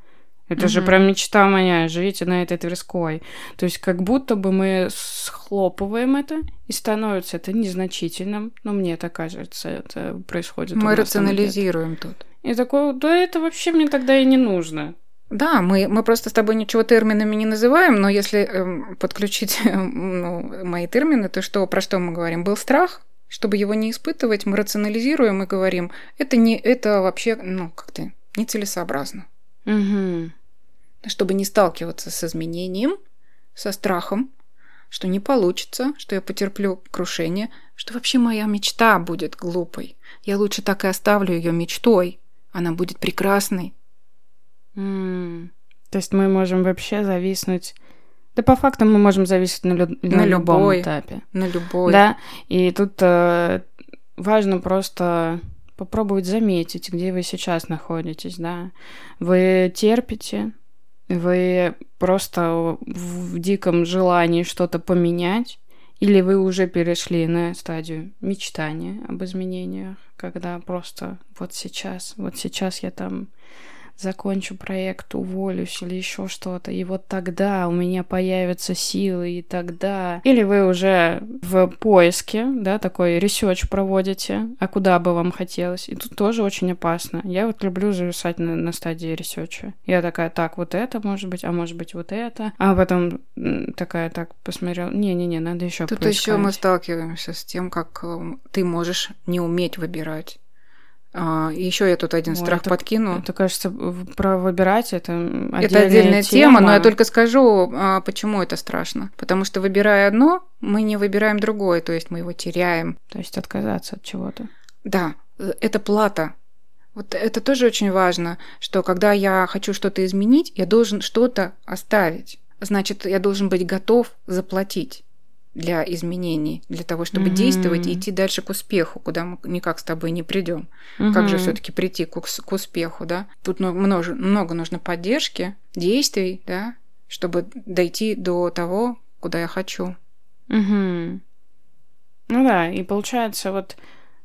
Это же прям мечта моя, живите на этой Тверской. То есть как будто бы мы схлопываем это, и становится это незначительным. Но мне так кажется, это происходит. Мы рационализируем тут. И такое, да это вообще мне тогда и не нужно. Да, мы, мы просто с тобой ничего терминами не называем, но если э, подключить э, ну, мои термины, то что, про что мы говорим? Был страх, чтобы его не испытывать, мы рационализируем и говорим, это не, это вообще, ну, как-то нецелесообразно. Угу. Чтобы не сталкиваться с изменением, со страхом, что не получится, что я потерплю крушение, что вообще моя мечта будет глупой. Я лучше так и оставлю ее мечтой. Она будет прекрасной. То есть мы можем вообще зависнуть да по факту мы можем зависеть на, лю- на, на любом любой, этапе. На любой. Да, и тут э, важно просто попробовать заметить, где вы сейчас находитесь, да. Вы терпите, вы просто в диком желании что-то поменять, или вы уже перешли на стадию мечтания об изменениях, когда просто вот сейчас, вот сейчас я там закончу проект, уволюсь или еще что-то, и вот тогда у меня появятся силы, и тогда... Или вы уже в поиске, да, такой research проводите, а куда бы вам хотелось, и тут тоже очень опасно. Я вот люблю зависать на, на стадии research а. Я такая, так, вот это может быть, а может быть вот это, а потом такая, так, посмотрела, не-не-не, надо еще Тут еще мы сталкиваемся с тем, как э, ты можешь не уметь выбирать. А, еще я тут один Ой, страх это, подкину. Это, кажется, про выбирать это отдельная, это отдельная тема, тема, но я только скажу, а, почему это страшно. Потому что выбирая одно, мы не выбираем другое, то есть мы его теряем. То есть отказаться от чего-то. Да, это плата. Вот это тоже очень важно, что когда я хочу что-то изменить, я должен что-то оставить. Значит, я должен быть готов заплатить для изменений, для того, чтобы mm-hmm. действовать и идти дальше к успеху, куда мы никак с тобой не придем. Mm-hmm. Как же все-таки прийти к, к успеху, да? Тут много, много нужно поддержки, действий, да, чтобы дойти до того, куда я хочу. Mm-hmm. Ну да, и получается вот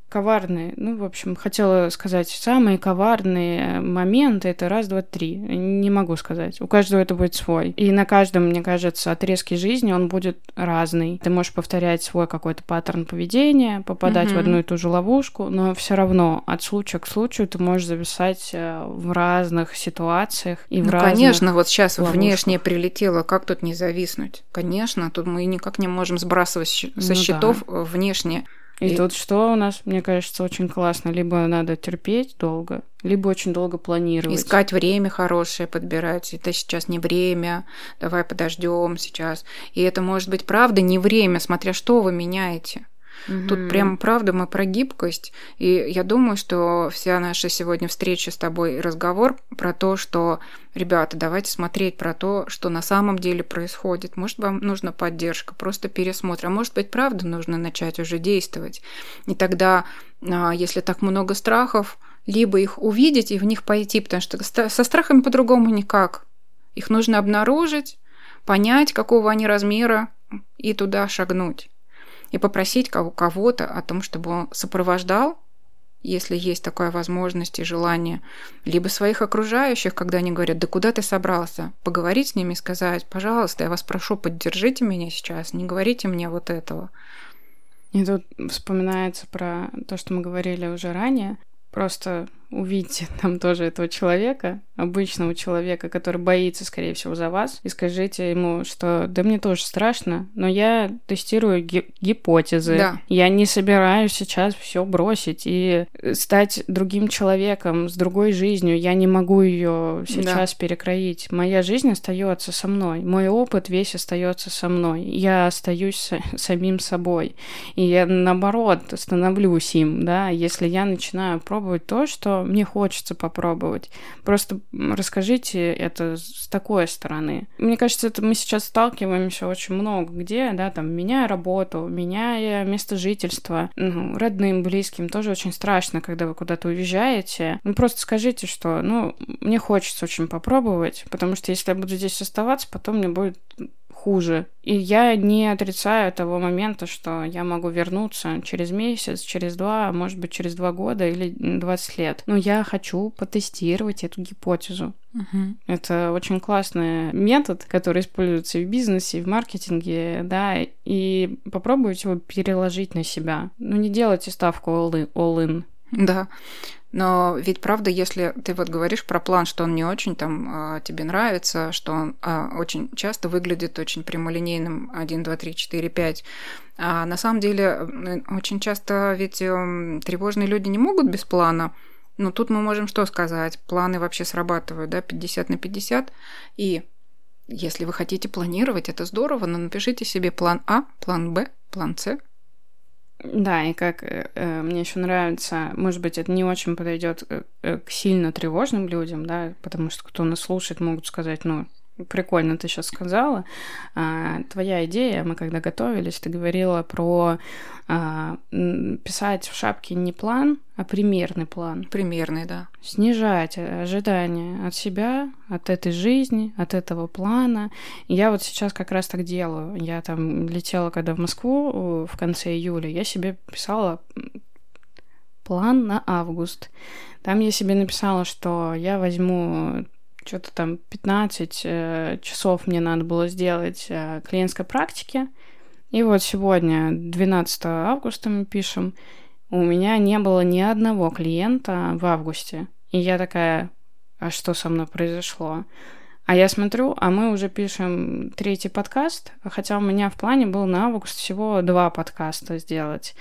коварные. Ну, в общем, хотела сказать, самые коварные моменты это раз, два, три. Не могу сказать. У каждого это будет свой. И на каждом, мне кажется, отрезке жизни он будет разный. Ты можешь повторять свой какой-то паттерн поведения, попадать угу. в одну и ту же ловушку, но все равно от случая к случаю ты можешь зависать э, в разных ситуациях и в ну, разных конечно, вот сейчас ловушках. внешне прилетело, как тут не зависнуть? Конечно, тут мы никак не можем сбрасывать со ну, счетов да. внешне и, и тут что у нас, мне кажется, очень классно. Либо надо терпеть долго, либо очень долго планировать. Искать время хорошее, подбирать. Это сейчас не время, давай подождем сейчас. И это может быть правда не время, смотря что вы меняете. Угу. Тут прям правда мы про гибкость. И я думаю, что вся наша сегодня встреча с тобой разговор про то, что, ребята, давайте смотреть про то, что на самом деле происходит. Может, вам нужна поддержка, просто пересмотр. А может быть, правда нужно начать уже действовать. И тогда, а, если так много страхов, либо их увидеть и в них пойти, потому что со страхами по-другому никак. Их нужно обнаружить, понять, какого они размера, и туда шагнуть и попросить кого-то о том, чтобы он сопровождал, если есть такая возможность и желание, либо своих окружающих, когда они говорят, да куда ты собрался, поговорить с ними и сказать, пожалуйста, я вас прошу, поддержите меня сейчас, не говорите мне вот этого. И тут вспоминается про то, что мы говорили уже ранее, просто увидите там тоже этого человека, обычного человека, который боится, скорее всего, за вас, и скажите ему, что да мне тоже страшно, но я тестирую ги- гипотезы. Да. Я не собираюсь сейчас все бросить и стать другим человеком с другой жизнью. Я не могу ее сейчас да. перекроить. Моя жизнь остается со мной. Мой опыт весь остается со мной. Я остаюсь с- самим собой. И я, наоборот, становлюсь им, да, если я начинаю пробовать то, что мне хочется попробовать. Просто расскажите это с такой стороны. Мне кажется, это мы сейчас сталкиваемся очень много где, да, там, меняя работу, меняя место жительства, ну, родным, близким, тоже очень страшно, когда вы куда-то уезжаете. Ну, просто скажите, что, ну, мне хочется очень попробовать, потому что если я буду здесь оставаться, потом мне будет хуже. И я не отрицаю того момента, что я могу вернуться через месяц, через два, может быть, через два года или 20 лет. Но я хочу потестировать эту гипотезу. Угу. Это очень классный метод, который используется и в бизнесе, и в маркетинге, да, и попробовать его переложить на себя. Ну, не делайте ставку all-in. All in. Да. Но ведь правда, если ты вот говоришь про план, что он не очень там а, тебе нравится, что он а, очень часто выглядит очень прямолинейным 1, 2, 3, 4, 5, а на самом деле очень часто ведь эм, тревожные люди не могут без плана, ну, тут мы можем что сказать? Планы вообще срабатывают, да, 50 на 50. И если вы хотите планировать, это здорово, но напишите себе план А, план Б, план С, да, и как э, э, мне еще нравится, может быть, это не очень подойдет э, э, к сильно тревожным людям, да, потому что кто нас слушает, могут сказать, ну, прикольно ты сейчас сказала. А, твоя идея, мы когда готовились, ты говорила про а, писать в шапке не план, а примерный план. Примерный, да. Снижать ожидания от себя, от этой жизни, от этого плана. Я вот сейчас как раз так делаю. Я там летела, когда в Москву в конце июля, я себе писала план на август. Там я себе написала, что я возьму что-то там 15 э, часов мне надо было сделать э, клиентской практики. И вот сегодня, 12 августа мы пишем, у меня не было ни одного клиента в августе. И я такая, а что со мной произошло? А я смотрю, а мы уже пишем третий подкаст, хотя у меня в плане был на август всего два подкаста сделать.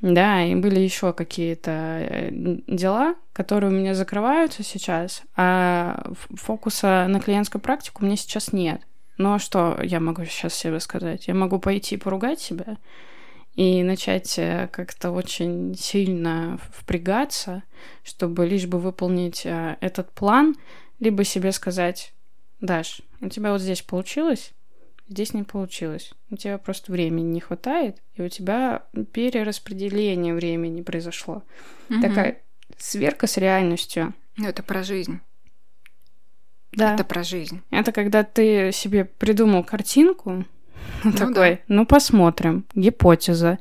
Да, и были еще какие-то э, дела, которые у меня закрываются сейчас, а фокуса на клиентскую практику у меня сейчас нет. Ну а что я могу сейчас себе сказать? Я могу пойти поругать себя и начать э, как-то очень сильно впрягаться, чтобы лишь бы выполнить э, этот план, либо себе сказать, Даш, у тебя вот здесь получилось, здесь не получилось. У тебя просто времени не хватает, и у тебя перераспределение времени произошло. Угу. Такая сверка с реальностью. Ну, это про жизнь. Да. Это про жизнь. Это когда ты себе придумал картинку, ну, такой, да. ну посмотрим, гипотеза.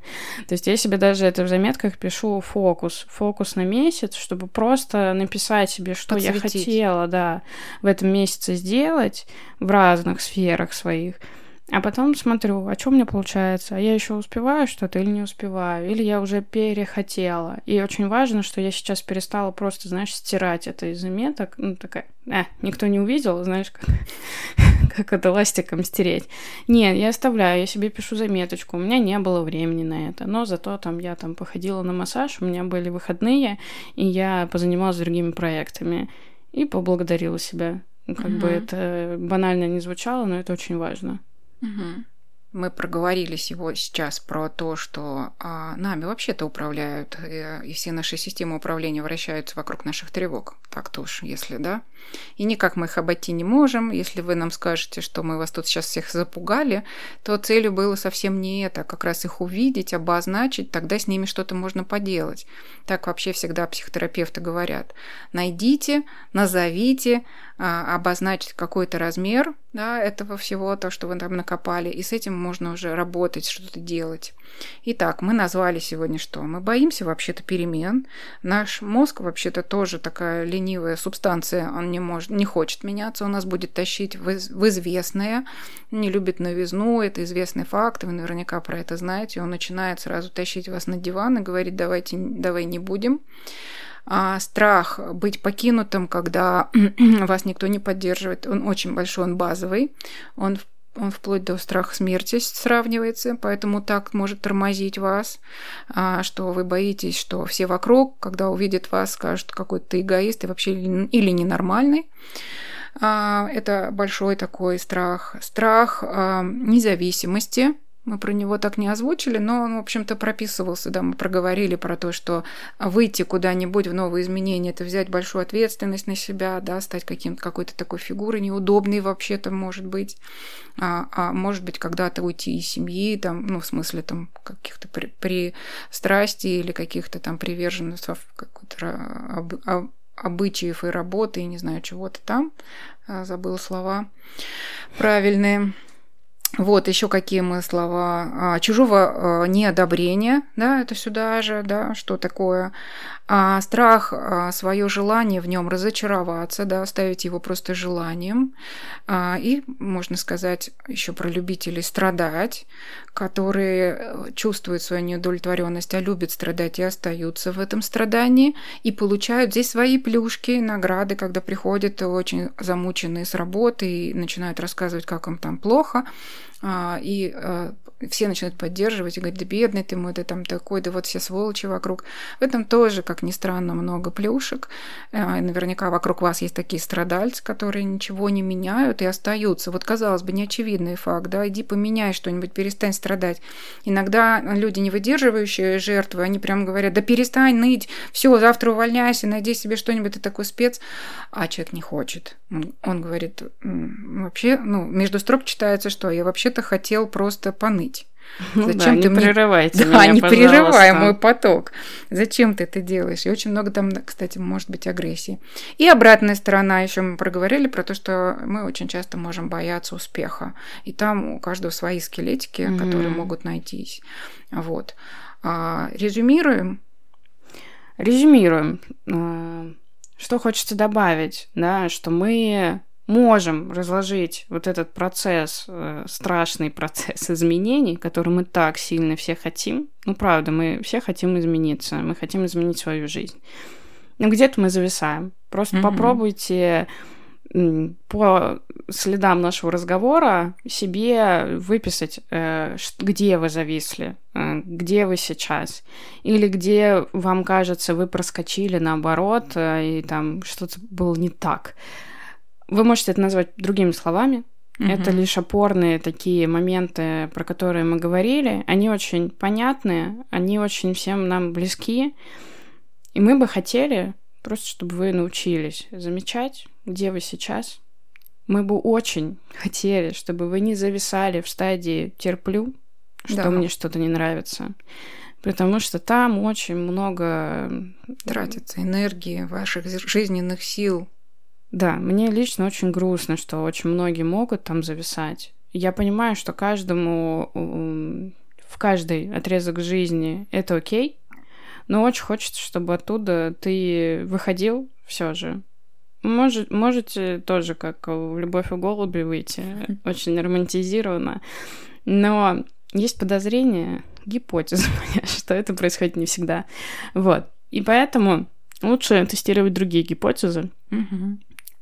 То есть я себе даже это в заметках пишу фокус, фокус на месяц, чтобы просто написать себе, что Подсветить. я хотела, да, в этом месяце сделать в разных сферах своих. А потом смотрю, а что у меня получается? А я еще успеваю что-то или не успеваю? Или я уже перехотела? И очень важно, что я сейчас перестала просто, знаешь, стирать это из заметок. Ну, такая, э, никто не увидел, знаешь, как, как это ластиком стереть. Нет, я оставляю, я себе пишу заметочку. У меня не было времени на это. Но зато там я там походила на массаж, у меня были выходные, и я позанималась другими проектами. И поблагодарила себя. Как угу. бы это банально не звучало, но это очень важно. Угу. Мы проговорили его сейчас про то, что а, нами вообще-то управляют, и, э, и все наши системы управления вращаются вокруг наших тревог. Так-то уж, если, да. И никак мы их обойти не можем. Если вы нам скажете, что мы вас тут сейчас всех запугали, то целью было совсем не это, а как раз их увидеть, обозначить, тогда с ними что-то можно поделать. Так вообще всегда психотерапевты говорят. Найдите, назовите, а, обозначить какой-то размер да, этого всего, то, что вы там накопали, и с этим можно уже работать, что-то делать. Итак, мы назвали сегодня что? Мы боимся вообще-то перемен. Наш мозг вообще-то тоже такая ленивая субстанция, он не, может, не хочет меняться, он нас будет тащить в, в известное, не любит новизну, это известный факт, вы наверняка про это знаете, он начинает сразу тащить вас на диван и говорить, давайте, давай не будем а, страх быть покинутым, когда вас никто не поддерживает, он очень большой, он базовый, он он вплоть до страха смерти сравнивается, поэтому так может тормозить вас, а, что вы боитесь, что все вокруг, когда увидят вас, скажут, какой ты эгоист и вообще или ненормальный. А, это большой такой страх. Страх а, независимости, мы про него так не озвучили, но он, в общем-то, прописывался, да, мы проговорили про то, что выйти куда-нибудь в новые изменения, это взять большую ответственность на себя, да, стать каким-то какой-то такой фигурой неудобной вообще-то, может быть, а, а может быть, когда-то уйти из семьи, там, ну, в смысле, там, каких-то при, при страсти или каких-то там приверженностей, какой-то об, об, обычаев и работы, и не знаю, чего-то там, а, забыла слова правильные. Вот еще какие мы слова. А, чужого а, неодобрения, да, это сюда же, да, что такое а страх, а, свое желание в нем разочароваться, да, оставить его просто желанием. А, и, можно сказать, еще про любителей страдать, которые э, чувствуют свою неудовлетворенность, а любят страдать и остаются в этом страдании, и получают здесь свои плюшки, награды, когда приходят очень замученные с работы и начинают рассказывать, как им там плохо, и все начинают поддерживать и говорить, да бедный ты мой, да там такой, да вот все сволочи вокруг. В этом тоже, как ни странно, много плюшек. Э, наверняка вокруг вас есть такие страдальцы, которые ничего не меняют и остаются. Вот, казалось бы, неочевидный факт, да, иди поменяй что-нибудь, перестань страдать. Иногда люди, не выдерживающие жертвы, они прям говорят, да перестань ныть, все, завтра увольняйся, найди себе что-нибудь, ты такой спец. А человек не хочет. Он, говорит, вообще, ну, между строк читается, что я вообще-то хотел просто поныть. Ну Зачем да, ты не мне... прерывайте да, меня, не прерывай мой поток. Зачем ты это делаешь? И очень много там, кстати, может быть агрессии. И обратная сторона, еще мы проговорили про то, что мы очень часто можем бояться успеха. И там у каждого свои скелетики, mm-hmm. которые могут найтись. Вот. А, резюмируем. Резюмируем. А, что хочется добавить, да, что мы можем разложить вот этот процесс, э, страшный процесс изменений, который мы так сильно все хотим. Ну, правда, мы все хотим измениться, мы хотим изменить свою жизнь. Но где-то мы зависаем. Просто mm-hmm. попробуйте по следам нашего разговора себе выписать, э, где вы зависли, э, где вы сейчас, или где вам кажется, вы проскочили наоборот, и там что-то было не так. Вы можете это назвать другими словами. Угу. Это лишь опорные такие моменты, про которые мы говорили. Они очень понятные, они очень всем нам близки. И мы бы хотели просто, чтобы вы научились замечать, где вы сейчас. Мы бы очень хотели, чтобы вы не зависали в стадии терплю, что да. мне что-то не нравится. Потому что там очень много тратится энергии, ваших жизненных сил, да, мне лично очень грустно, что очень многие могут там зависать. Я понимаю, что каждому в каждый отрезок жизни это окей, но очень хочется, чтобы оттуда ты выходил все же. Может, можете тоже, как в «Любовь и голуби» выйти, очень романтизированно, но есть подозрение, гипотеза что это происходит не всегда. Вот. И поэтому лучше тестировать другие гипотезы, угу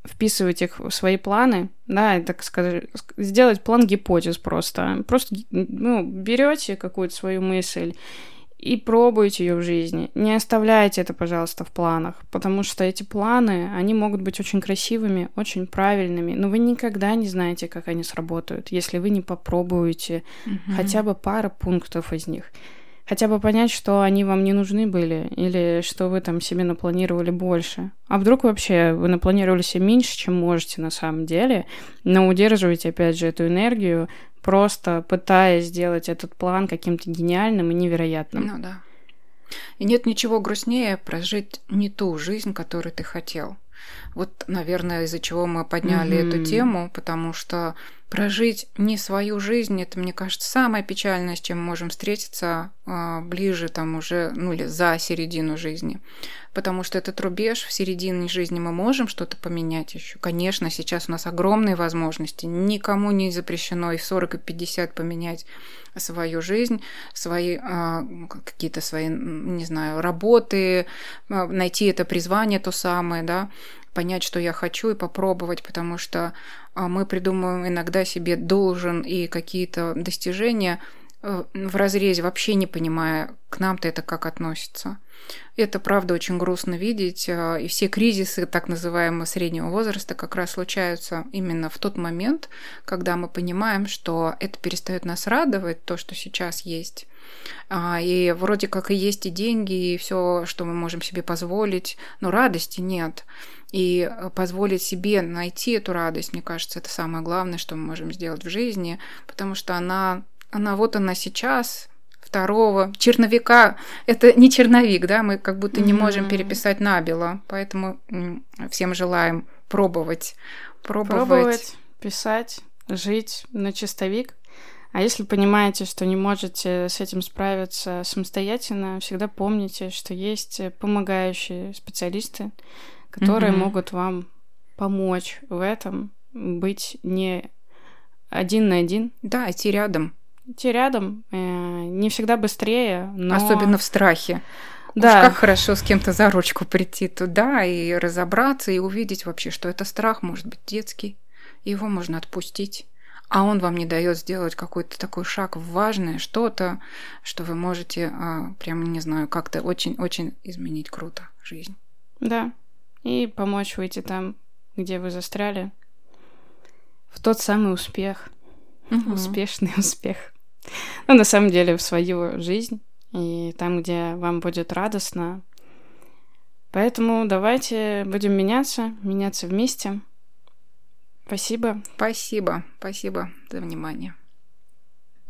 вписывать их в свои планы, да, так сказать, сделать план гипотез просто. Просто, ну, берете какую-то свою мысль и пробуйте ее в жизни. Не оставляйте это, пожалуйста, в планах, потому что эти планы, они могут быть очень красивыми, очень правильными, но вы никогда не знаете, как они сработают, если вы не попробуете угу. хотя бы пару пунктов из них хотя бы понять, что они вам не нужны были, или что вы там себе напланировали больше. А вдруг вообще вы напланировали себе меньше, чем можете на самом деле, но удерживаете, опять же, эту энергию, просто пытаясь сделать этот план каким-то гениальным и невероятным. Ну да. И нет ничего грустнее прожить не ту жизнь, которую ты хотел. Вот, наверное, из-за чего мы подняли mm-hmm. эту тему, потому что прожить не свою жизнь, это, мне кажется, самое печальное, с чем мы можем встретиться э, ближе там уже, ну или за середину жизни. Потому что этот рубеж в середине жизни мы можем что-то поменять еще. Конечно, сейчас у нас огромные возможности. Никому не запрещено и в 40, и 50 поменять свою жизнь, свои э, какие-то свои, не знаю, работы, э, найти это призвание то самое, да, понять, что я хочу, и попробовать, потому что а, мы придумываем иногда себе должен и какие-то достижения э, в разрезе, вообще не понимая, к нам-то это как относится. Это, правда, очень грустно видеть, а, и все кризисы так называемого среднего возраста как раз случаются именно в тот момент, когда мы понимаем, что это перестает нас радовать, то, что сейчас есть. А, и вроде как и есть и деньги, и все, что мы можем себе позволить, но радости нет. И э, позволить себе найти эту радость, мне кажется, это самое главное, что мы можем сделать в жизни, потому что она, она вот она сейчас, второго черновика. Это не черновик, да, мы как будто не можем переписать набело, поэтому всем желаем пробовать, пробовать. Пробовать, писать, жить на чистовик. А если понимаете, что не можете с этим справиться самостоятельно, всегда помните, что есть помогающие специалисты, которые mm-hmm. могут вам помочь в этом, быть не один на один. Да, идти рядом. Идти рядом. Э, не всегда быстрее, но... Особенно в страхе. Да. Уж как хорошо с кем-то за ручку прийти туда и разобраться, и увидеть вообще, что это страх, может быть, детский. Его можно отпустить. А он вам не дает сделать какой-то такой шаг в важное что-то, что вы можете, а, прям, не знаю, как-то очень-очень изменить круто жизнь. Да. И помочь выйти там, где вы застряли, в тот самый успех. Угу. Успешный успех. Ну, на самом деле, в свою жизнь и там, где вам будет радостно. Поэтому давайте будем меняться, меняться вместе. Спасибо. Спасибо, спасибо за внимание.